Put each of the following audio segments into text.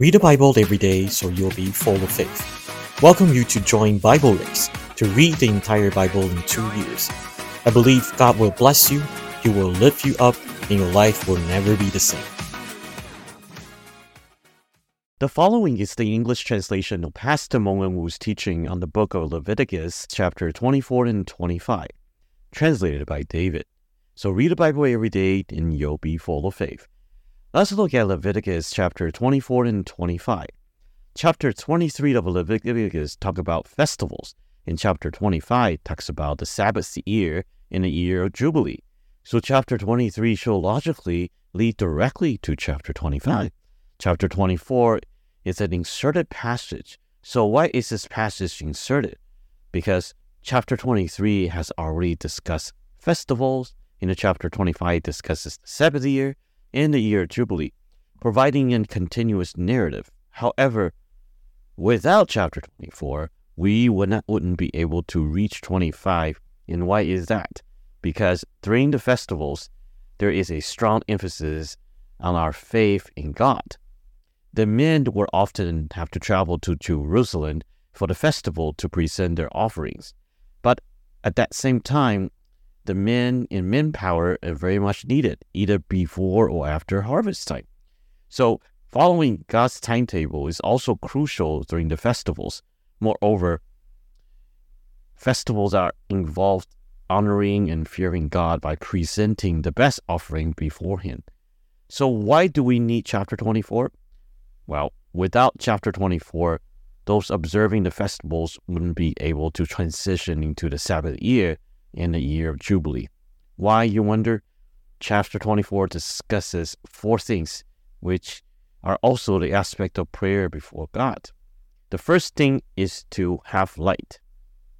Read the Bible every day so you'll be full of faith. Welcome you to join Bible Race to read the entire Bible in two years. I believe God will bless you, He will lift you up, and your life will never be the same. The following is the English translation of Pastor Meng Wu's teaching on the book of Leviticus, chapter 24 and 25, translated by David. So read the Bible every day and you'll be full of faith. Let's look at Leviticus chapter 24 and 25. Chapter 23 of Leviticus talk about festivals, In chapter 25 talks about the Sabbath year in the year of Jubilee. So chapter 23 should logically lead directly to chapter 25. Chapter 24 is an inserted passage. So why is this passage inserted? Because chapter 23 has already discussed festivals, in the chapter 25 discusses the Sabbath year, in the year Jubilee, providing a continuous narrative. However, without chapter 24, we would not, wouldn't be able to reach 25. And why is that? Because during the festivals, there is a strong emphasis on our faith in God. The men would often have to travel to Jerusalem for the festival to present their offerings. But at that same time, the men in manpower are very much needed, either before or after harvest time. So, following God's timetable is also crucial during the festivals. Moreover, festivals are involved honoring and fearing God by presenting the best offering before Him. So, why do we need chapter 24? Well, without chapter 24, those observing the festivals wouldn't be able to transition into the Sabbath year in the year of Jubilee. Why, you wonder? Chapter 24 discusses four things, which are also the aspect of prayer before God. The first thing is to have light.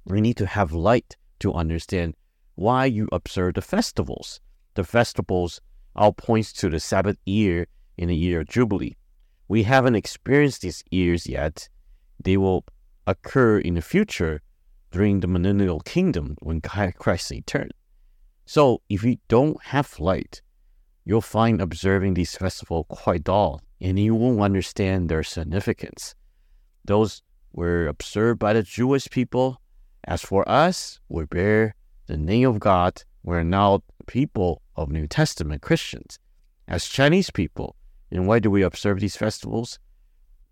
We need to have light to understand why you observe the festivals. The festivals all points to the Sabbath year in the year of Jubilee. We haven't experienced these years yet. They will occur in the future during the millennial kingdom when Christ returns. So if you don't have light, you'll find observing these festivals quite dull and you won't understand their significance. Those were observed by the Jewish people. As for us, we bear the name of God. We're now people of New Testament Christians. As Chinese people, and why do we observe these festivals?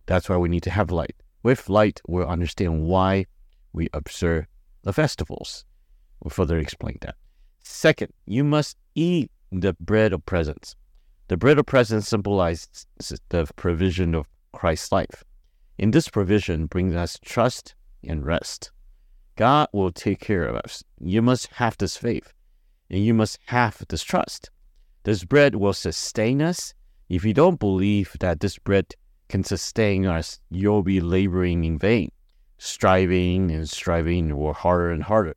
That's why we need to have light. With light, we'll understand why we observe the festivals. We'll further explain that. Second, you must eat the bread of presence. The bread of presence symbolizes the provision of Christ's life. In this provision brings us trust and rest. God will take care of us. You must have this faith and you must have this trust. This bread will sustain us. If you don't believe that this bread can sustain us, you'll be laboring in vain striving and striving work harder and harder.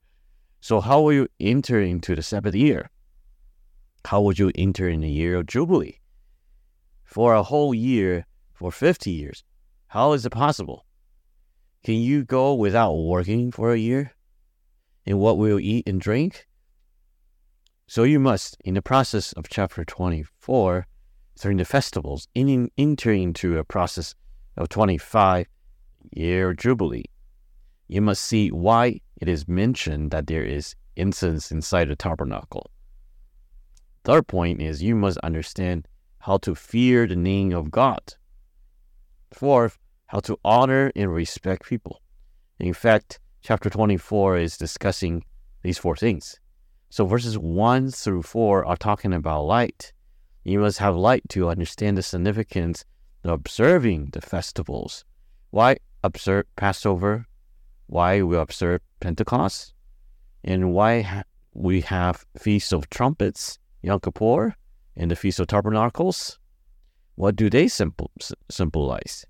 So how will you enter into the Sabbath year? How would you enter in the year of Jubilee? For a whole year, for 50 years, how is it possible? Can you go without working for a year? And what will you eat and drink? So you must, in the process of chapter 24, during the festivals, in, enter into a process of 25 year Jubilee you must see why it is mentioned that there is incense inside the tabernacle. Third point is you must understand how to fear the name of God. Fourth, how to honor and respect people. In fact, chapter 24 is discussing these four things. So verses 1 through 4 are talking about light. You must have light to understand the significance of observing the festivals. Why observe Passover, why we observe Pentecost, and why we have Feast of Trumpets, Yom Kippur, and the Feast of Tabernacles. What do they symbol- symbolize?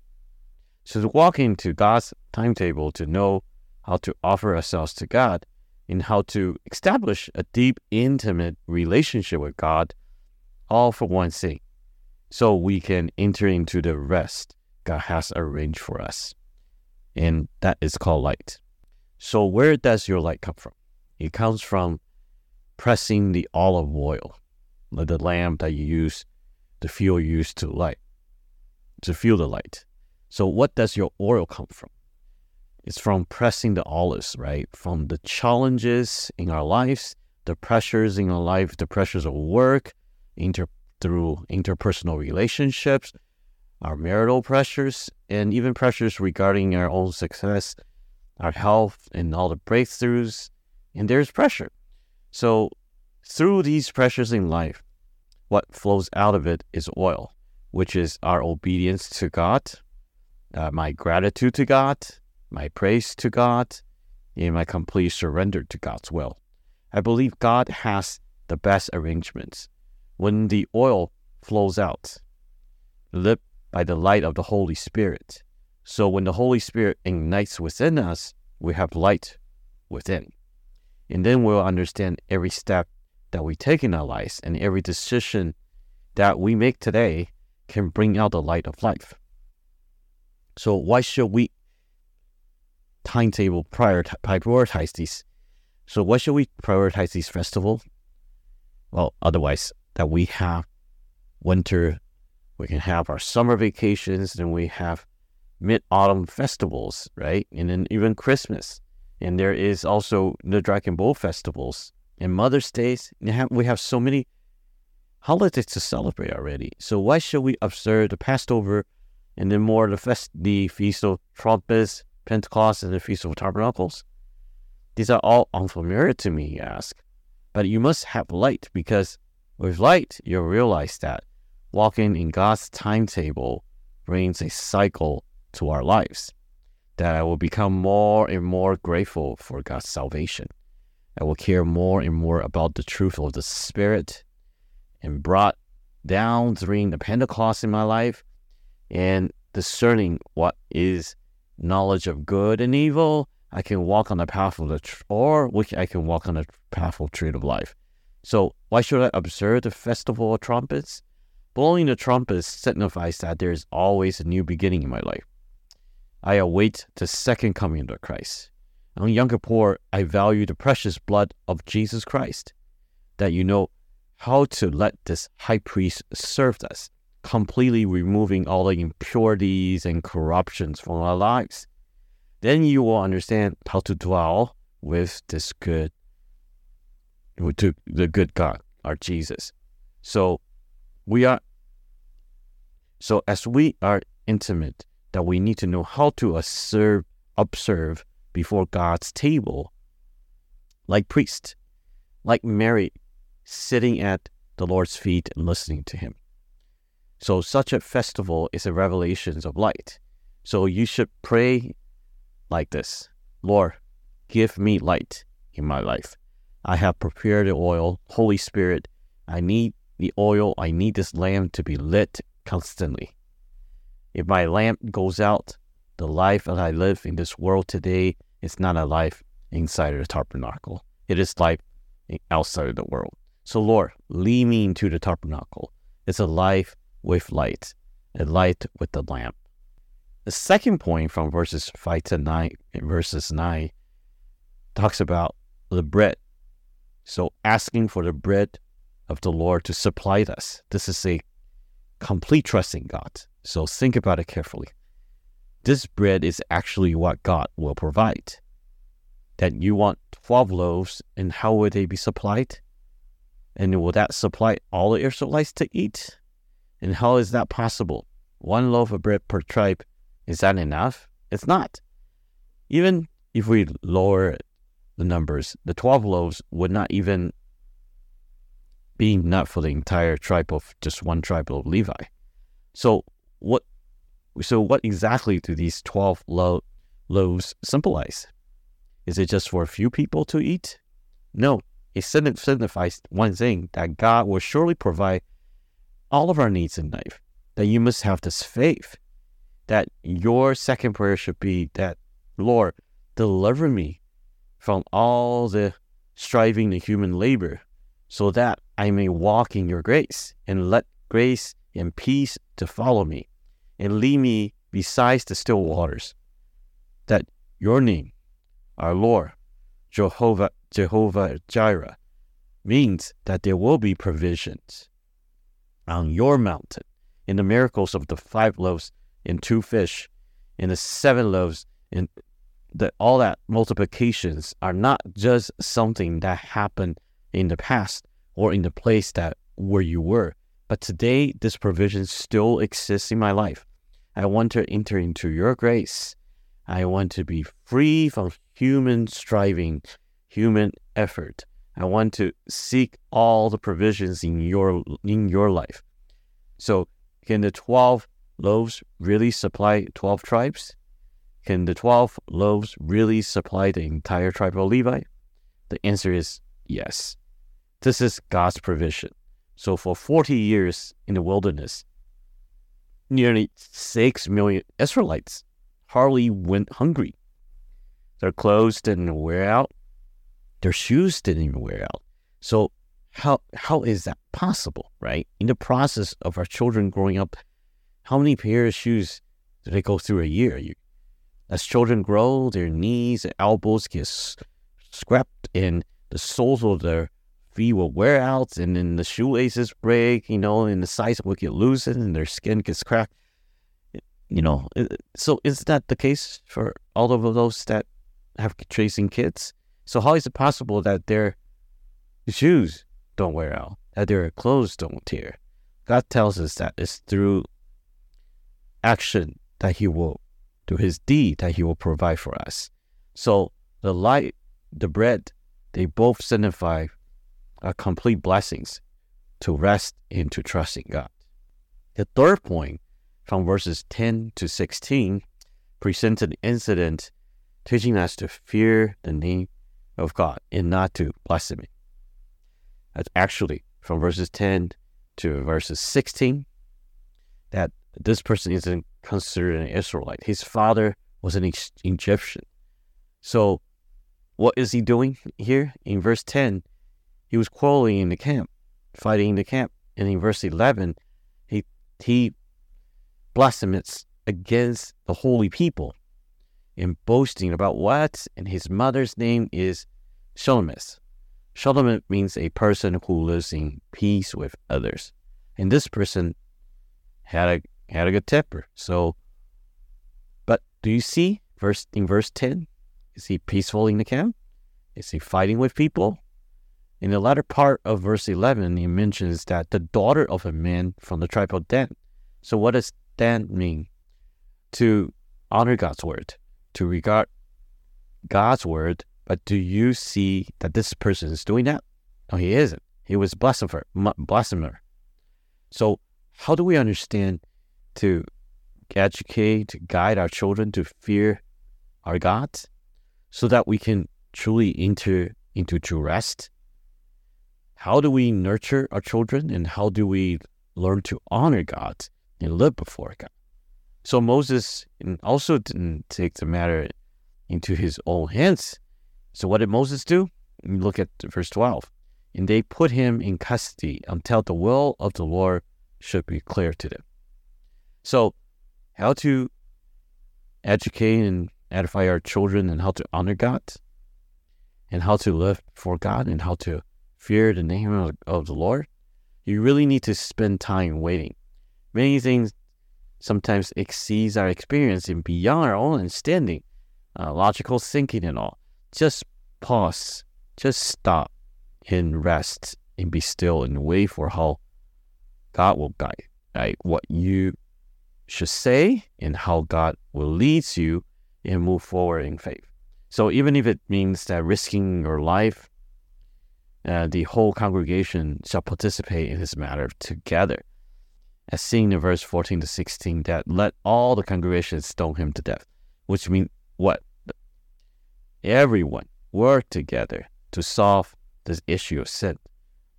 So to walk into God's timetable to know how to offer ourselves to God and how to establish a deep, intimate relationship with God, all for one thing, so we can enter into the rest God has arranged for us and that is called light. So, where does your light come from? It comes from pressing the olive oil, the lamp that you use, the fuel used to light, to fuel the light. So, what does your oil come from? It's from pressing the olives, right? From the challenges in our lives, the pressures in our life, the pressures of work, inter- through interpersonal relationships, our marital pressures, and even pressures regarding our own success, our health, and all the breakthroughs. And there's pressure. So, through these pressures in life, what flows out of it is oil, which is our obedience to God, uh, my gratitude to God, my praise to God, and my complete surrender to God's will. I believe God has the best arrangements. When the oil flows out, lit by the light of the Holy Spirit. So when the Holy Spirit ignites within us, we have light within. And then we'll understand every step that we take in our lives and every decision that we make today can bring out the light of life. So why should we timetable prioritize these? So why should we prioritize these festivals? Well, otherwise that we have winter, we can have our summer vacations, and we have mid-autumn festivals, right? And then even Christmas. And there is also the Dragon Boat festivals and Mother's Days. We have so many holidays to celebrate already. So why should we observe the Passover and then more the fest, the Feast of Trumpets, Pentecost, and the Feast of Tabernacles? These are all unfamiliar to me, you ask. But you must have light because with light, you'll realize that walking in God's timetable brings a cycle to our lives. That I will become more and more grateful for God's salvation. I will care more and more about the truth of the Spirit and brought down during the Pentecost in my life and discerning what is knowledge of good and evil. I can walk on the path of the tr- or which I can walk on the path of tree of life. So why should I observe the festival of trumpets? Blowing the trumpet signifies that there is always a new beginning in my life. I await the second coming of Christ. On Yom Kippur, I value the precious blood of Jesus Christ, that you know how to let this high priest serve us, completely removing all the impurities and corruptions from our lives. Then you will understand how to dwell with this good, with the good God, our Jesus. So we are, so as we are intimate, that we need to know how to observe, observe before God's table, like priests, like Mary sitting at the Lord's feet and listening to him. So such a festival is a revelation of light. So you should pray like this Lord, give me light in my life. I have prepared the oil, Holy Spirit. I need the oil. I need this lamp to be lit constantly. If my lamp goes out, the life that I live in this world today is not a life inside of the tabernacle. It is life outside of the world. So, Lord, lead me into the tabernacle. It's a life with light, a light with the lamp. The second point from verses 5 to 9, verses 9, talks about the bread. So, asking for the bread of the Lord to supply us. This is a complete trust in God. So, think about it carefully this bread is actually what God will provide. That you want 12 loaves, and how will they be supplied? And will that supply all the Israelites to eat? And how is that possible? One loaf of bread per tribe, is that enough? It's not. Even if we lower the numbers, the 12 loaves would not even be not for the entire tribe of just one tribe of Levi. So, what so, what exactly do these 12 lo- loaves symbolize? Is it just for a few people to eat? No, it signifies one thing that God will surely provide all of our needs in life. That you must have this faith. That your second prayer should be that, Lord, deliver me from all the striving and human labor so that I may walk in your grace and let grace and peace to follow me and lead me beside the still waters, that your name, our Lord, Jehovah, Jehovah Jireh, means that there will be provisions on your mountain. In the miracles of the five loaves and two fish, and the seven loaves and that all that multiplications are not just something that happened in the past or in the place that where you were, but today this provision still exists in my life. I want to enter into your grace. I want to be free from human striving, human effort. I want to seek all the provisions in your in your life. So can the 12 loaves really supply 12 tribes? Can the 12 loaves really supply the entire tribe of Levi? The answer is yes. This is God's provision. So for 40 years in the wilderness, nearly 6 million Israelites hardly went hungry. Their clothes didn't wear out. Their shoes didn't even wear out. So how how is that possible, right? In the process of our children growing up, how many pairs of shoes do they go through a year? You, as children grow, their knees and elbows get scraped, and the soles of their feet will wear out, and then the shoelaces break, you know, and the sides will get loosened, and their skin gets cracked. You know, so is that the case for all of those that have tracing kids? So how is it possible that their shoes don't wear out, that their clothes don't tear? God tells us that it's through action that He will to his deed that he will provide for us. So the light, the bread, they both signify a complete blessings to rest and to trust in God. The third point from verses 10 to 16 presents an incident teaching us to fear the name of God and not to blaspheme. That's actually from verses 10 to verses 16 that this person isn't considered an Israelite. His father was an Egyptian. So, what is he doing here? In verse 10, he was quarreling in the camp, fighting in the camp. And in verse 11, he, he blasphemes against the holy people and boasting about what? And his mother's name is Shelomith. Shalom means a person who lives in peace with others. And this person had a had a good temper. So, but do you see verse in verse ten? Is he peaceful in the camp? Is he fighting with people? In the latter part of verse eleven, he mentions that the daughter of a man from the tribe of Dan. So, what does Dan mean? To honor God's word, to regard God's word. But do you see that this person is doing that? No, he isn't. He was blasphemer. blasphemer. So, how do we understand to educate, to guide our children to fear our God so that we can truly enter into true rest? How do we nurture our children and how do we learn to honor God and live before God? So Moses also didn't take the matter into his own hands. So what did Moses do? Look at verse 12. And they put him in custody until the will of the Lord should be clear to them. So, how to educate and edify our children and how to honor God and how to live for God and how to fear the name of, of the Lord, you really need to spend time waiting. Many things sometimes exceeds our experience and beyond our own understanding, uh, logical thinking and all. Just pause, just stop and rest and be still and wait for how God will guide, right? What you should say and how God will lead you and move forward in faith. So even if it means that risking your life, uh, the whole congregation shall participate in this matter together. As seen in verse 14 to 16, that let all the congregation stone him to death, which means what? Everyone work together to solve this issue of sin.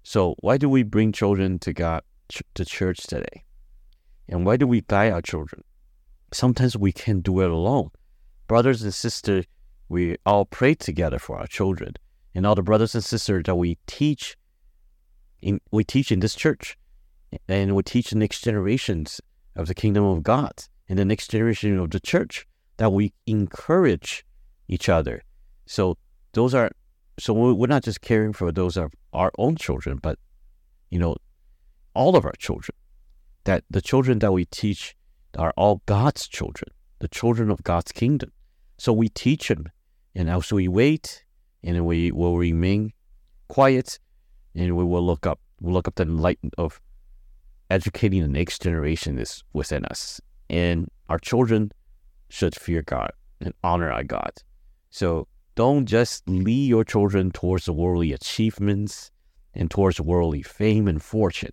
So why do we bring children to God to church today? And why do we guide our children? Sometimes we can't do it alone. Brothers and sisters, we all pray together for our children. And all the brothers and sisters that we teach in we teach in this church. And we teach the next generations of the kingdom of God and the next generation of the church that we encourage each other. So those are so we're not just caring for those of our own children, but you know, all of our children that the children that we teach are all God's children. the children of God's kingdom. So we teach them, and also we wait, and we will remain quiet, and we will look up. We'll look up the light of educating the next generation is within us, and our children should fear God and honor our God. So don't just lead your children towards the worldly achievements and towards worldly fame and fortune.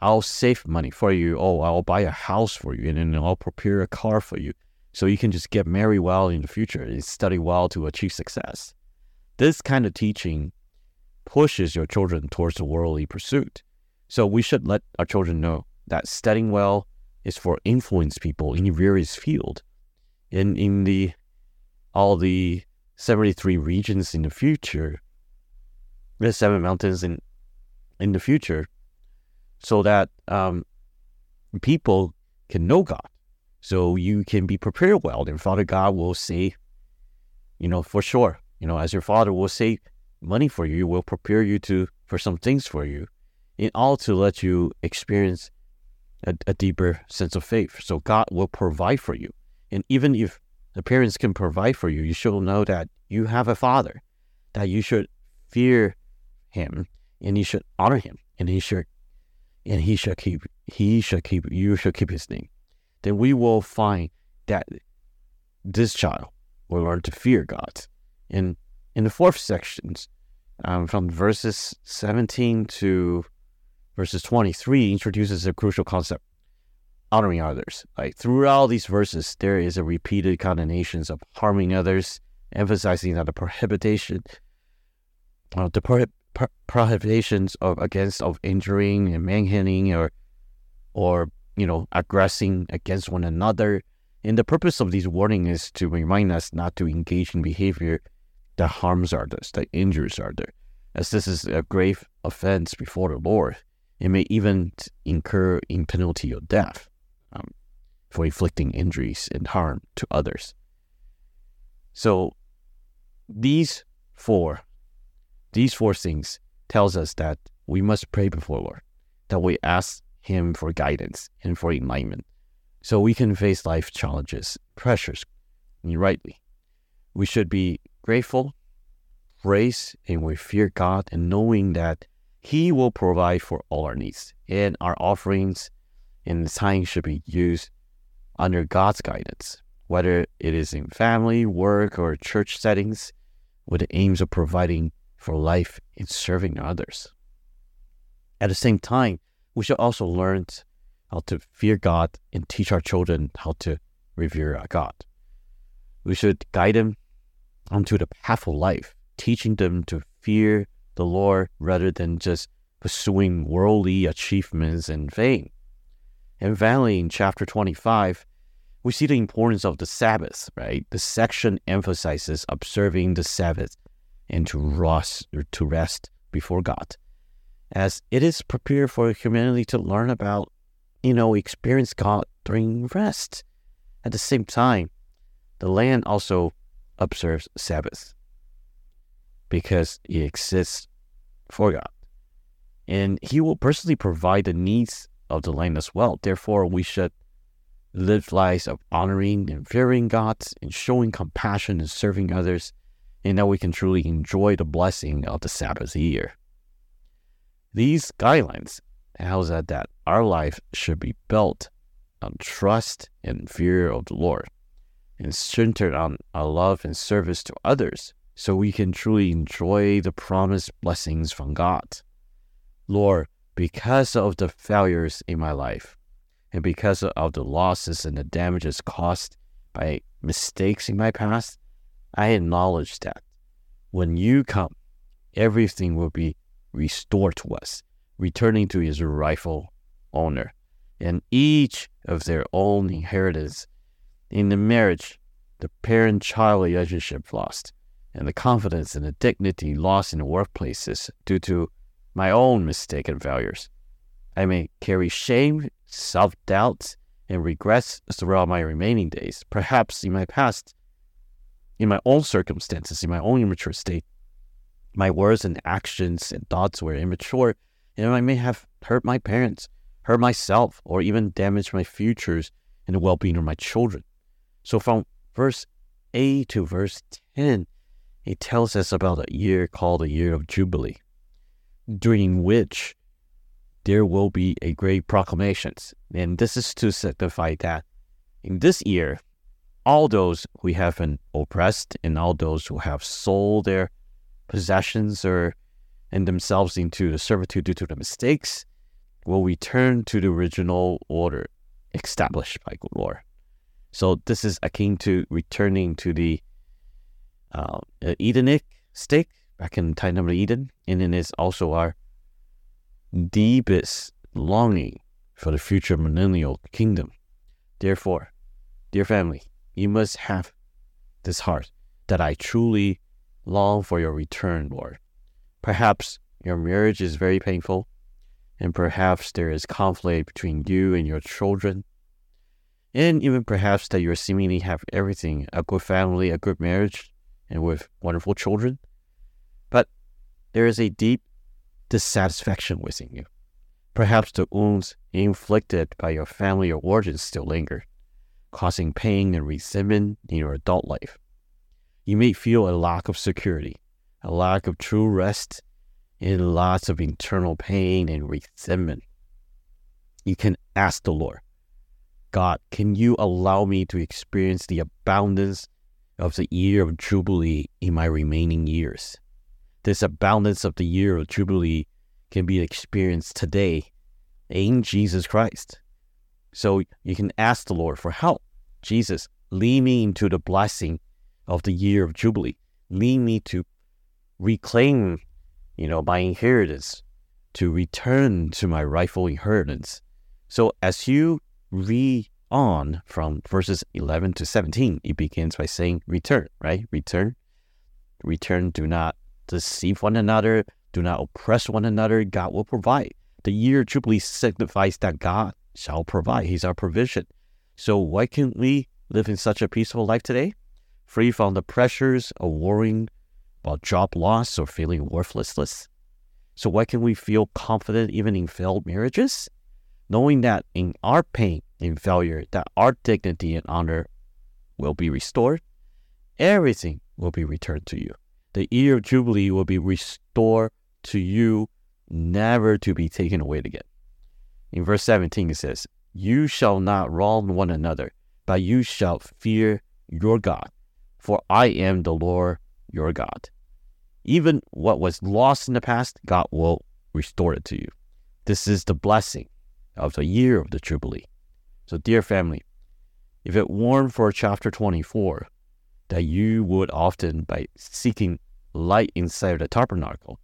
I'll save money for you. Oh, I'll buy a house for you, and then I'll prepare a car for you, so you can just get married well in the future and study well to achieve success. This kind of teaching pushes your children towards the worldly pursuit. So we should let our children know that studying well is for influence people in various field. And in the all the 73 regions in the future, the seven mountains in in the future, so that um, people can know God. So you can be prepared well. And Father God will say, you know, for sure, you know, as your Father will save money for you, will prepare you to for some things for you, in all to let you experience a, a deeper sense of faith. So God will provide for you. And even if the parents can provide for you, you should know that you have a father, that you should fear him and you should honor him and he should and he shall keep he shall keep you shall keep his name. Then we will find that this child will learn to fear God. And in the fourth sections, um, from verses 17 to verses 23, introduces a crucial concept honoring others. Like throughout these verses, there is a repeated condemnations of harming others, emphasizing that the prohibition, uh, the pro- pro- prohibitions of against of injuring and manhandling or or you know aggressing against one another. And the purpose of these warnings is to remind us not to engage in behavior that harms others, that injures others, as this is a grave offense before the Lord. It may even incur in penalty of death um, for inflicting injuries and harm to others. So these four, these four things tells us that we must pray before Lord, that we ask Him for guidance and for enlightenment, so we can face life challenges, pressures, rightly. We should be grateful, praise, and we fear God, and knowing that He will provide for all our needs, and our offerings and the time should be used under God's guidance, whether it is in family, work, or church settings, with the aims of providing for life and serving others. At the same time, we should also learn how to fear God and teach our children how to revere our God. We should guide them onto the path of life, teaching them to fear the Lord rather than just pursuing worldly achievements and fame. And finally, in chapter 25, we see the importance of the Sabbath, right? The section emphasizes observing the Sabbath and to rest, to rest before God, as it is prepared for humanity to learn about, you know, experience God during rest. At the same time, the land also observes Sabbath because it exists for God. And He will personally provide the needs of the land as well. Therefore, we should live lives of honoring and fearing God and showing compassion and serving others, and that we can truly enjoy the blessing of the Sabbath year. These guidelines tells us that our life should be built on trust and fear of the Lord, and centered on our love and service to others, so we can truly enjoy the promised blessings from God. Lord, because of the failures in my life and because of the losses and the damages caused by mistakes in my past, I acknowledge that when you come, everything will be restored to us, returning to his rightful owner, and each of their own inheritance. In the marriage, the parent child relationship lost, and the confidence and the dignity lost in the workplaces due to my own mistaken failures. I may carry shame, self doubt, and regrets throughout my remaining days. Perhaps in my past, in my own circumstances, in my own immature state, my words and actions and thoughts were immature, and I may have hurt my parents, hurt myself, or even damaged my futures and the well being of my children. So from verse 8 to verse 10, it tells us about a year called the year of Jubilee, during which there will be a great proclamations. And this is to signify that in this year, all those who have been oppressed and all those who have sold their possessions or and themselves into the servitude due to the mistakes will return to the original order established by the Lord. So this is akin to returning to the uh, Edenic state back in time of Eden, and it is also our deepest longing for the future millennial kingdom. Therefore, dear family, you must have this heart that I truly long for your return, Lord. Perhaps your marriage is very painful, and perhaps there is conflict between you and your children, and even perhaps that you seemingly have everything a good family, a good marriage, and with wonderful children. But there is a deep dissatisfaction within you. Perhaps the wounds inflicted by your family or origins still linger, causing pain and resentment in your adult life. You may feel a lack of security, a lack of true rest, and lots of internal pain and resentment. You can ask the Lord, God, can you allow me to experience the abundance of the year of Jubilee in my remaining years? This abundance of the year of Jubilee can be experienced today in Jesus Christ. So you can ask the Lord for help. Jesus, lead me into the blessing of the year of Jubilee. Lead me to reclaim, you know, my inheritance, to return to my rightful inheritance. So as you read on from verses 11 to 17, it begins by saying, return, right? Return. Return, do not deceive one another, do not oppress one another. God will provide. The year Jubilee signifies that God shall provide. He's our provision. So why can't we live in such a peaceful life today? Free from the pressures of worrying about job loss or feeling worthlessness. So why can we feel confident even in failed marriages? Knowing that in our pain, in failure, that our dignity and honor will be restored, everything will be returned to you the year of Jubilee will be restored to you, never to be taken away again. In verse 17, it says, You shall not wrong one another, but you shall fear your God, for I am the Lord your God. Even what was lost in the past, God will restore it to you. This is the blessing of the year of the Jubilee. So, dear family, if it weren't for chapter 24, that you would often, by seeking light inside the tabernacle.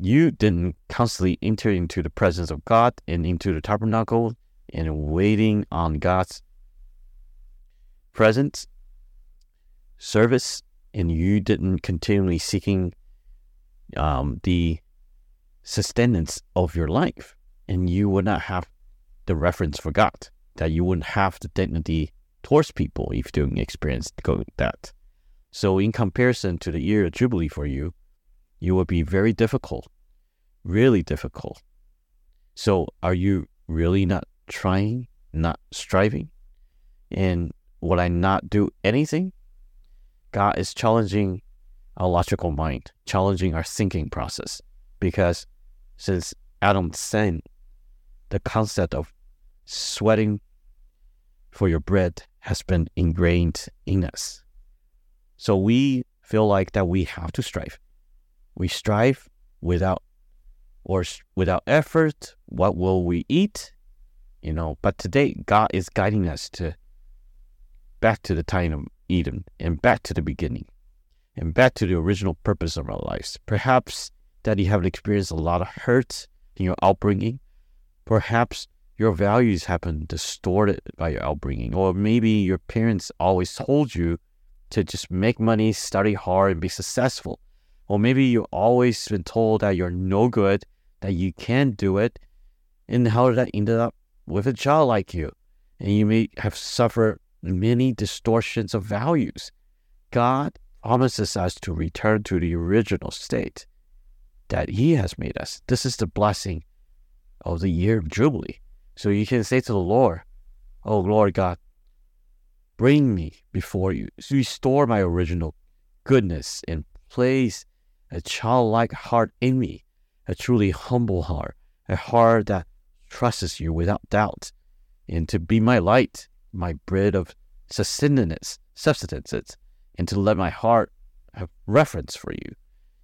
You didn't constantly enter into the presence of God and into the tabernacle and waiting on God's presence, service, and you didn't continually seeking um, the sustenance of your life, and you would not have the reference for God, that you wouldn't have the dignity towards people if you didn't experience that. So, in comparison to the year of Jubilee for you, it will be very difficult, really difficult. So, are you really not trying, not striving? And would I not do anything? God is challenging our logical mind, challenging our thinking process. Because since Adam sinned, the concept of sweating for your bread has been ingrained in us. So we feel like that we have to strive. We strive without or without effort. What will we eat? You know, but today God is guiding us to back to the time of Eden and back to the beginning and back to the original purpose of our lives. Perhaps that you have experienced a lot of hurt in your upbringing. Perhaps your values have been distorted by your upbringing, or maybe your parents always told you to just make money, study hard, and be successful. Or maybe you've always been told that you're no good, that you can't do it. And how did that end up with a child like you? And you may have suffered many distortions of values. God promises us to return to the original state that He has made us. This is the blessing of the year of Jubilee. So you can say to the Lord, Oh Lord God, bring me before you, restore my original goodness, and place a childlike heart in me, a truly humble heart, a heart that trusts you without doubt, and to be my light, my bread of sustenance, substances, and to let my heart have reference for you,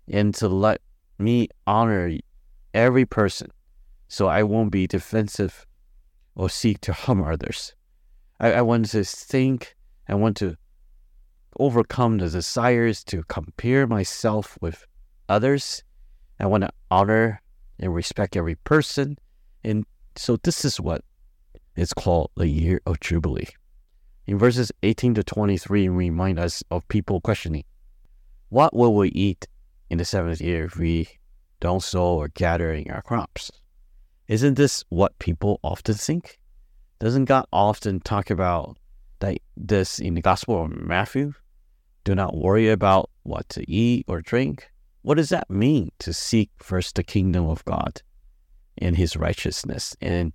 and to let me honor every person so I won't be defensive or seek to harm others. I, I want to think, I want to overcome the desires to compare myself with others. I want to honor and respect every person. And so this is what is called the year of Jubilee. In verses 18 to 23, remind us of people questioning, What will we eat in the seventh year if we don't sow or gather in our crops? Isn't this what people often think? Doesn't God often talk about that this in the Gospel of Matthew? Do not worry about what to eat or drink. What does that mean to seek first the kingdom of God and his righteousness and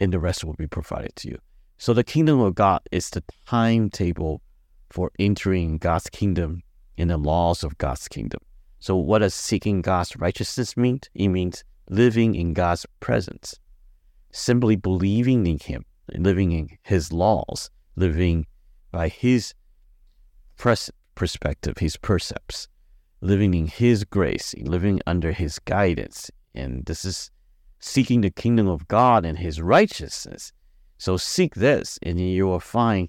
and the rest will be provided to you. So the kingdom of God is the timetable for entering God's kingdom and the laws of God's kingdom. So what does seeking God's righteousness mean? It means living in God's presence simply believing in Him, living in His laws, living by His pres- perspective, His precepts, living in His grace, living under His guidance. And this is seeking the kingdom of God and His righteousness. So seek this, and you will find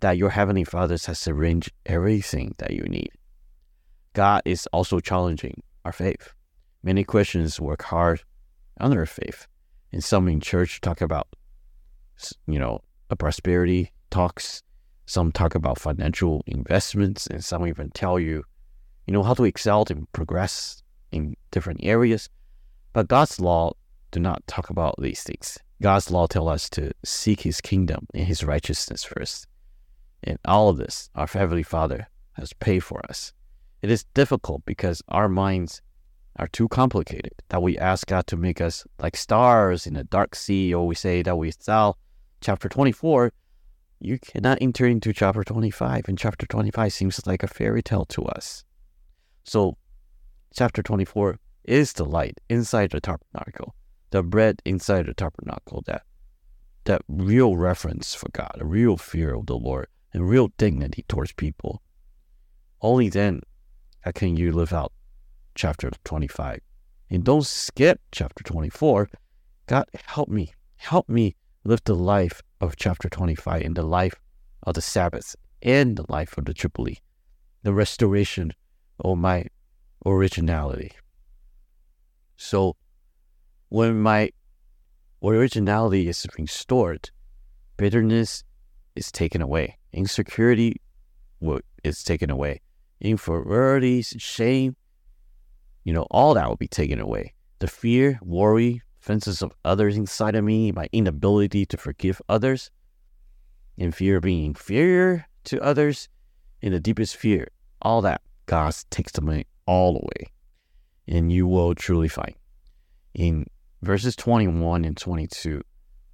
that your Heavenly Father has arranged everything that you need. God is also challenging our faith. Many Christians work hard on their faith, and some in church talk about, you know, prosperity talks. Some talk about financial investments, and some even tell you, you know, how to excel and progress in different areas. But God's law do not talk about these things. God's law tell us to seek His kingdom and His righteousness first. And all of this, our Heavenly Father has paid for us. It is difficult because our minds are too complicated, that we ask God to make us like stars in a dark sea, or we say that we saw chapter 24, you cannot enter into chapter 25, and chapter 25 seems like a fairy tale to us. So, chapter 24 is the light inside the tabernacle, the bread inside the tabernacle, that, that real reference for God, a real fear of the Lord, and real dignity towards people. Only then uh, can you live out chapter 25. And don't skip chapter 24. God, help me. Help me live the life of chapter 25 and the life of the Sabbath and the life of the Jubilee, the restoration of my originality. So, when my originality is restored, bitterness is taken away, insecurity is taken away, inferiorities, shame, you know, all that will be taken away. The fear, worry, fences of others inside of me, my inability to forgive others, and fear of being inferior to others, in the deepest fear, all that, God takes them all away. And you will truly find. In verses 21 and 22,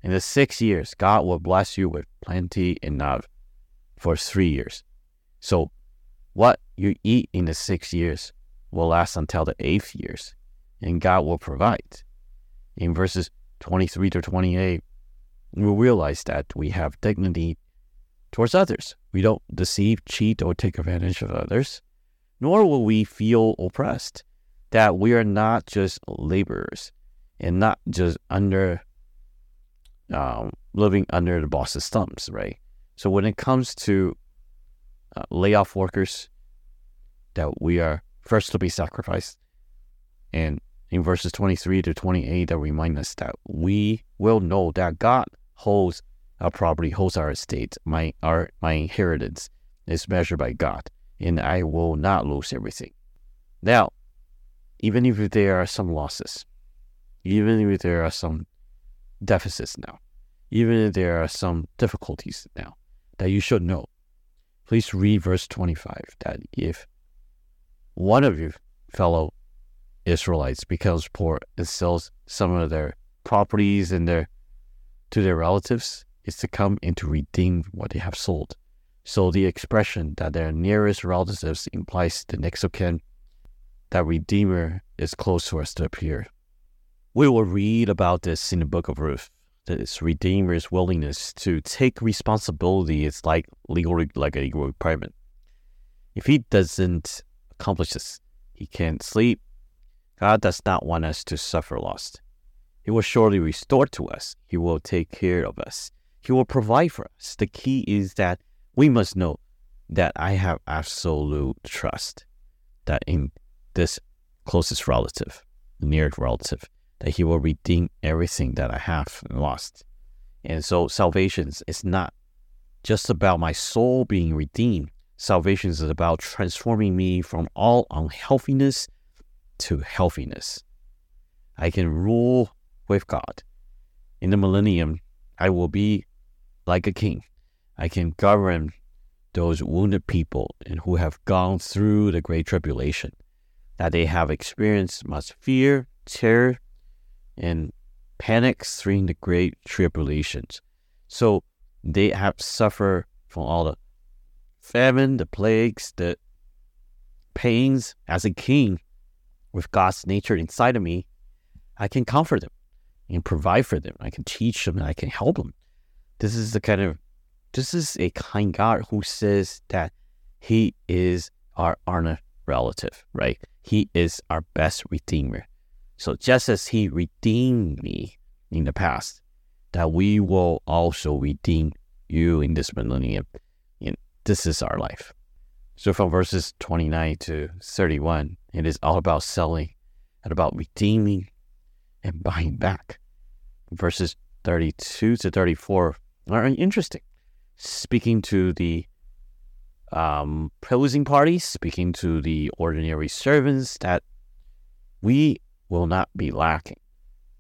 in the six years, God will bless you with plenty enough for three years. So, what you eat in the six years will last until the eighth years, and God will provide. In verses 23 to 28, we realize that we have dignity towards others. We don't deceive, cheat, or take advantage of others, nor will we feel oppressed, that we are not just laborers and not just under um, living under the boss's thumbs, right? So when it comes to uh, layoff workers, that we are first to be sacrificed. And in verses 23 to 28, that remind us that we will know that God holds our property, holds our estate, my our my inheritance is measured by God, and I will not lose everything. Now, even if there are some losses, even if there are some deficits now, even if there are some difficulties now, that you should know. Please read verse 25 that if one of your fellow Israelites becomes poor and sells some of their properties and their to their relatives, is to come and to redeem what they have sold. So the expression that their nearest relatives implies the next of kin, that Redeemer is close to us to appear. We will read about this in the book of Ruth. This Redeemer's willingness to take responsibility is like legal, like a legal requirement. If he doesn't accomplish this, he can't sleep. God does not want us to suffer loss. He will surely restore to us. He will take care of us. He will provide for us. The key is that we must know that I have absolute trust that in this closest relative, nearest relative, that He will redeem everything that I have lost. And so salvation is not just about my soul being redeemed. Salvation is about transforming me from all unhealthiness to healthiness. I can rule with God. In the millennium, I will be like a king. I can govern those wounded people and who have gone through the great tribulation, that they have experienced much fear, terror, and panics during the great tribulations. So they have suffered from all the famine, the plagues, the pains. As a king, with God's nature inside of me, I can comfort them and provide for them. I can teach them and I can help them. This is the kind of this is a kind God who says that He is our honor relative, right? He is our best redeemer. So just as He redeemed me in the past, that we will also redeem you in this millennium. And this is our life. So from verses 29 to 31, it is all about selling and about redeeming and buying back. Verses 32 to 34 are interesting speaking to the um, opposing parties, speaking to the ordinary servants, that we will not be lacking.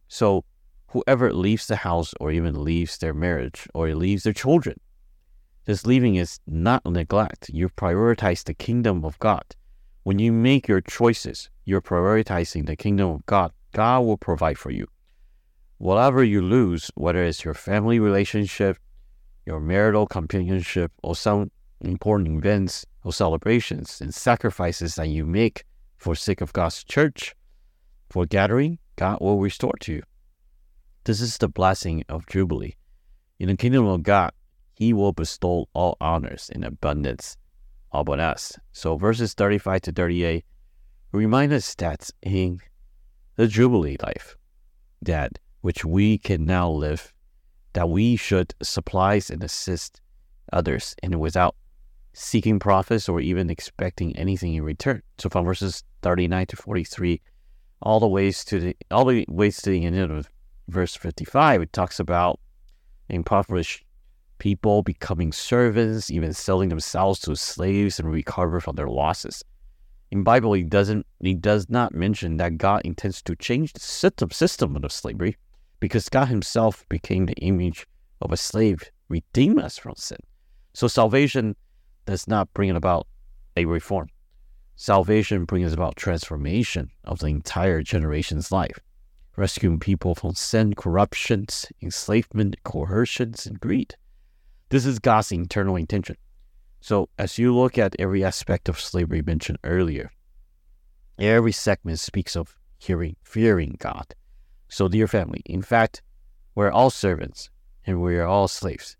So, whoever leaves the house or even leaves their marriage or leaves their children, this leaving is not neglect. You prioritize the kingdom of God. When you make your choices, you're prioritizing the kingdom of God. God will provide for you. Whatever you lose, whether it's your family relationship, your marital companionship, or some important events or celebrations and sacrifices that you make for sake of God's church, for gathering, God will restore to you. This is the blessing of Jubilee. In the kingdom of God, He will bestow all honors in abundance upon us. So verses 35 to 38 remind us that in the Jubilee life, that which we can now live that we should supplies and assist others and without seeking profits or even expecting anything in return. So from verses 39 to 43, all the ways to the all the ways to the end of verse 55, it talks about impoverished people becoming servants, even selling themselves to slaves and recover from their losses. In Bible, he doesn't he does not mention that God intends to change the system system of slavery because God Himself became the image of a slave, redeem us from sin. So salvation does not bring about a reform. Salvation brings about transformation of the entire generation's life, rescuing people from sin, corruptions, enslavement, coercions, and greed. This is God's internal intention. So as you look at every aspect of slavery mentioned earlier, every segment speaks of hearing, fearing God, so, dear family, in fact, we're all servants and we are all slaves,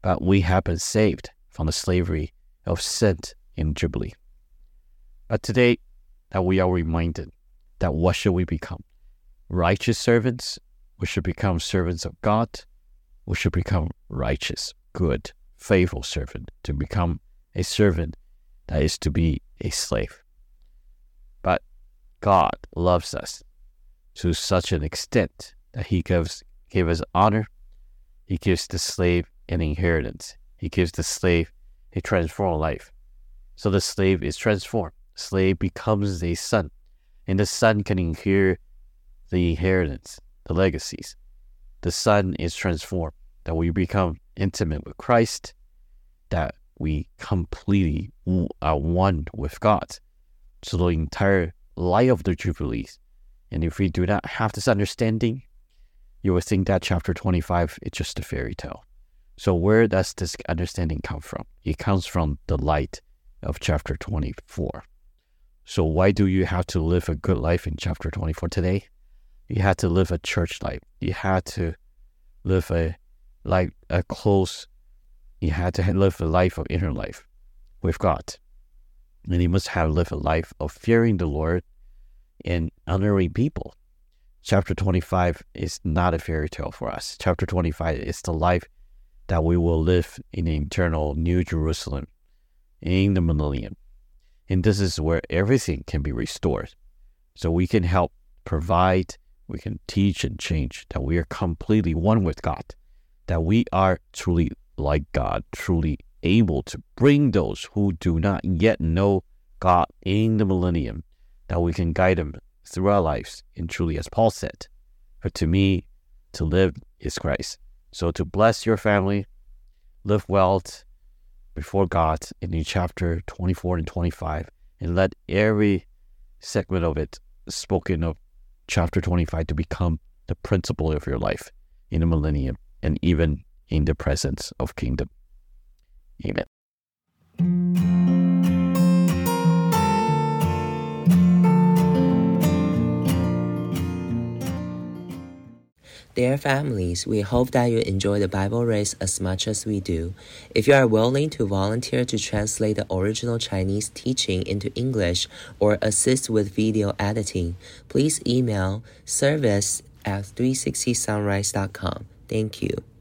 but we have been saved from the slavery of sin in Jubilee. But today, that we are reminded that what should we become? Righteous servants? We should become servants of God. We should become righteous, good, faithful servant to become a servant that is to be a slave. But God loves us to such an extent that he gives give us honor. He gives the slave an inheritance. He gives the slave a transformed life. So the slave is transformed. Slave becomes a son, and the son can inherit the inheritance, the legacies. The son is transformed, that we become intimate with Christ, that we completely are one with God. So the entire life of the Jubilees and if we do not have this understanding, you will think that chapter 25 is just a fairy tale. So, where does this understanding come from? It comes from the light of chapter 24. So, why do you have to live a good life in chapter 24 today? You had to live a church life. You had to live a like a close. You had to live a life of inner life with God, and you must have lived a life of fearing the Lord and honoring people. Chapter 25 is not a fairy tale for us. Chapter 25 is the life that we will live in the eternal New Jerusalem in the millennium. And this is where everything can be restored. So we can help provide we can teach and change, that we are completely one with God, that we are truly like God, truly able to bring those who do not yet know God in the millennium, that we can guide them through our lives. And truly, as Paul said, for to me, to live is Christ. So to bless your family, live well before God in chapter 24 and 25, and let every segment of it spoken of chapter 25 to become the principle of your life in the millennium and even in the presence of kingdom. Amen. Dear families, we hope that you enjoy the Bible race as much as we do. If you are willing to volunteer to translate the original Chinese teaching into English or assist with video editing, please email service at 360sonrise.com. Thank you.